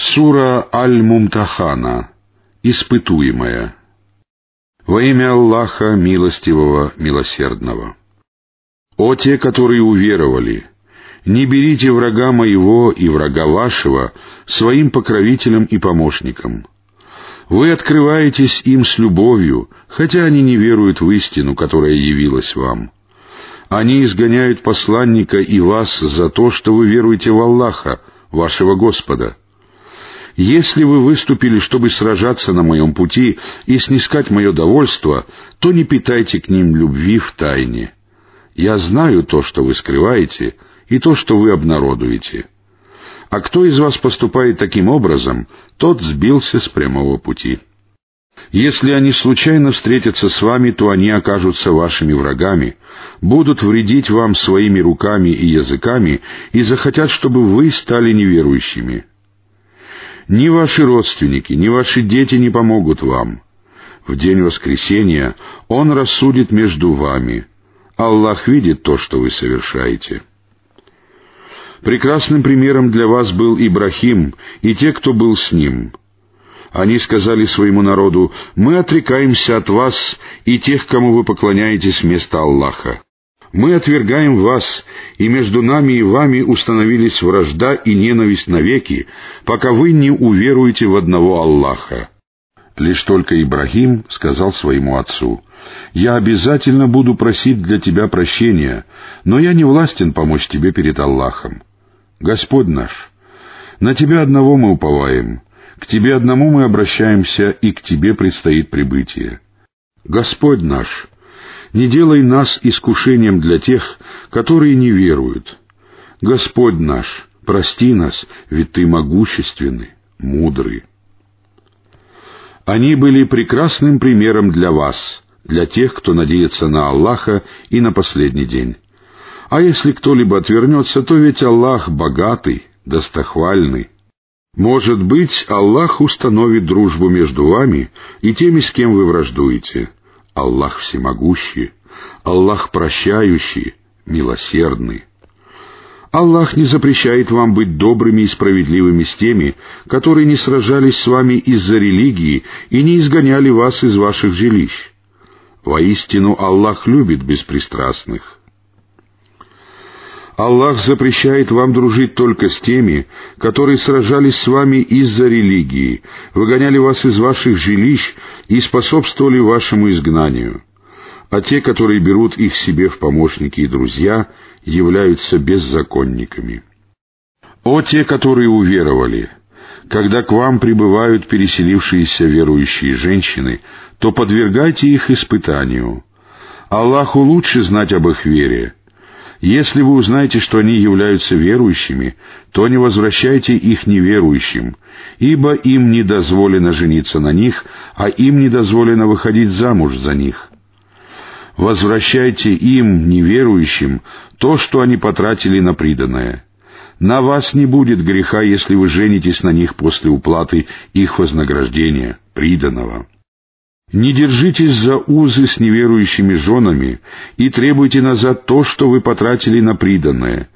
Сура Аль-Мумтахана. Испытуемая. Во имя Аллаха Милостивого, Милосердного. О те, которые уверовали! Не берите врага моего и врага вашего своим покровителем и помощником. Вы открываетесь им с любовью, хотя они не веруют в истину, которая явилась вам. Они изгоняют посланника и вас за то, что вы веруете в Аллаха, вашего Господа. Если вы выступили, чтобы сражаться на моем пути и снискать мое довольство, то не питайте к ним любви в тайне. Я знаю то, что вы скрываете, и то, что вы обнародуете. А кто из вас поступает таким образом, тот сбился с прямого пути. Если они случайно встретятся с вами, то они окажутся вашими врагами, будут вредить вам своими руками и языками и захотят, чтобы вы стали неверующими. Ни ваши родственники, ни ваши дети не помогут вам. В день воскресения Он рассудит между вами. Аллах видит то, что вы совершаете. Прекрасным примером для вас был Ибрахим и те, кто был с ним. Они сказали своему народу, «Мы отрекаемся от вас и тех, кому вы поклоняетесь вместо Аллаха. Мы отвергаем вас, и между нами и вами установились вражда и ненависть навеки, пока вы не уверуете в одного Аллаха». Лишь только Ибрахим сказал своему отцу, «Я обязательно буду просить для тебя прощения, но я не властен помочь тебе перед Аллахом. Господь наш, на Тебя одного мы уповаем, к Тебе одному мы обращаемся, и к Тебе предстоит прибытие. Господь наш, не делай нас искушением для тех, которые не веруют. Господь наш, прости нас, ведь Ты могущественный, мудрый. Они были прекрасным примером для вас, для тех, кто надеется на Аллаха и на последний день. А если кто-либо отвернется, то ведь Аллах богатый, достохвальный. Может быть, Аллах установит дружбу между вами и теми, с кем вы враждуете. Аллах всемогущий, Аллах прощающий, милосердный. Аллах не запрещает вам быть добрыми и справедливыми с теми, которые не сражались с вами из-за религии и не изгоняли вас из ваших жилищ. Воистину Аллах любит беспристрастных. Аллах запрещает вам дружить только с теми, которые сражались с вами из-за религии, выгоняли вас из ваших жилищ и способствовали вашему изгнанию. А те, которые берут их себе в помощники и друзья, являются беззаконниками. О те, которые уверовали! Когда к вам прибывают переселившиеся верующие женщины, то подвергайте их испытанию. Аллаху лучше знать об их вере — если вы узнаете, что они являются верующими, то не возвращайте их неверующим, ибо им не дозволено жениться на них, а им не дозволено выходить замуж за них. Возвращайте им, неверующим, то, что они потратили на приданное. На вас не будет греха, если вы женитесь на них после уплаты их вознаграждения, приданного. Не держитесь за узы с неверующими женами и требуйте назад то, что вы потратили на приданное.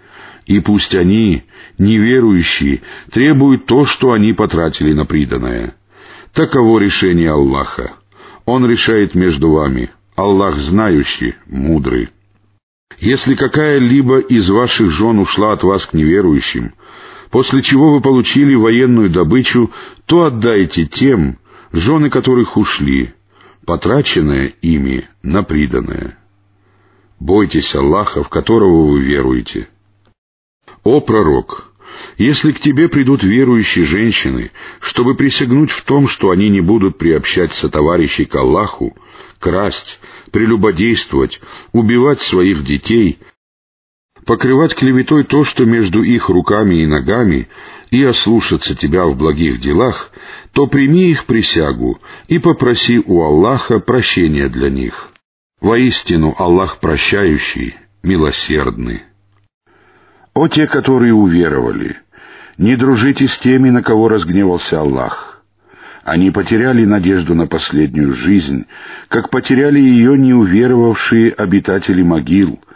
И пусть они, неверующие, требуют то, что они потратили на приданное. Таково решение Аллаха. Он решает между вами. Аллах знающий, мудрый. Если какая-либо из ваших жен ушла от вас к неверующим, после чего вы получили военную добычу, то отдайте тем, жены которых ушли, потраченное ими на приданное. Бойтесь Аллаха, в которого вы веруете. О пророк! Если к тебе придут верующие женщины, чтобы присягнуть в том, что они не будут приобщать сотоварищей к Аллаху, красть, прелюбодействовать, убивать своих детей, покрывать клеветой то, что между их руками и ногами, и ослушаться тебя в благих делах, то прими их присягу и попроси у Аллаха прощения для них. Воистину Аллах прощающий, милосердный. О те, которые уверовали, не дружите с теми, на кого разгневался Аллах. Они потеряли надежду на последнюю жизнь, как потеряли ее неуверовавшие обитатели могил —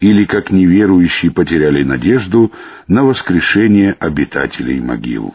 или как неверующие потеряли надежду на воскрешение обитателей могил.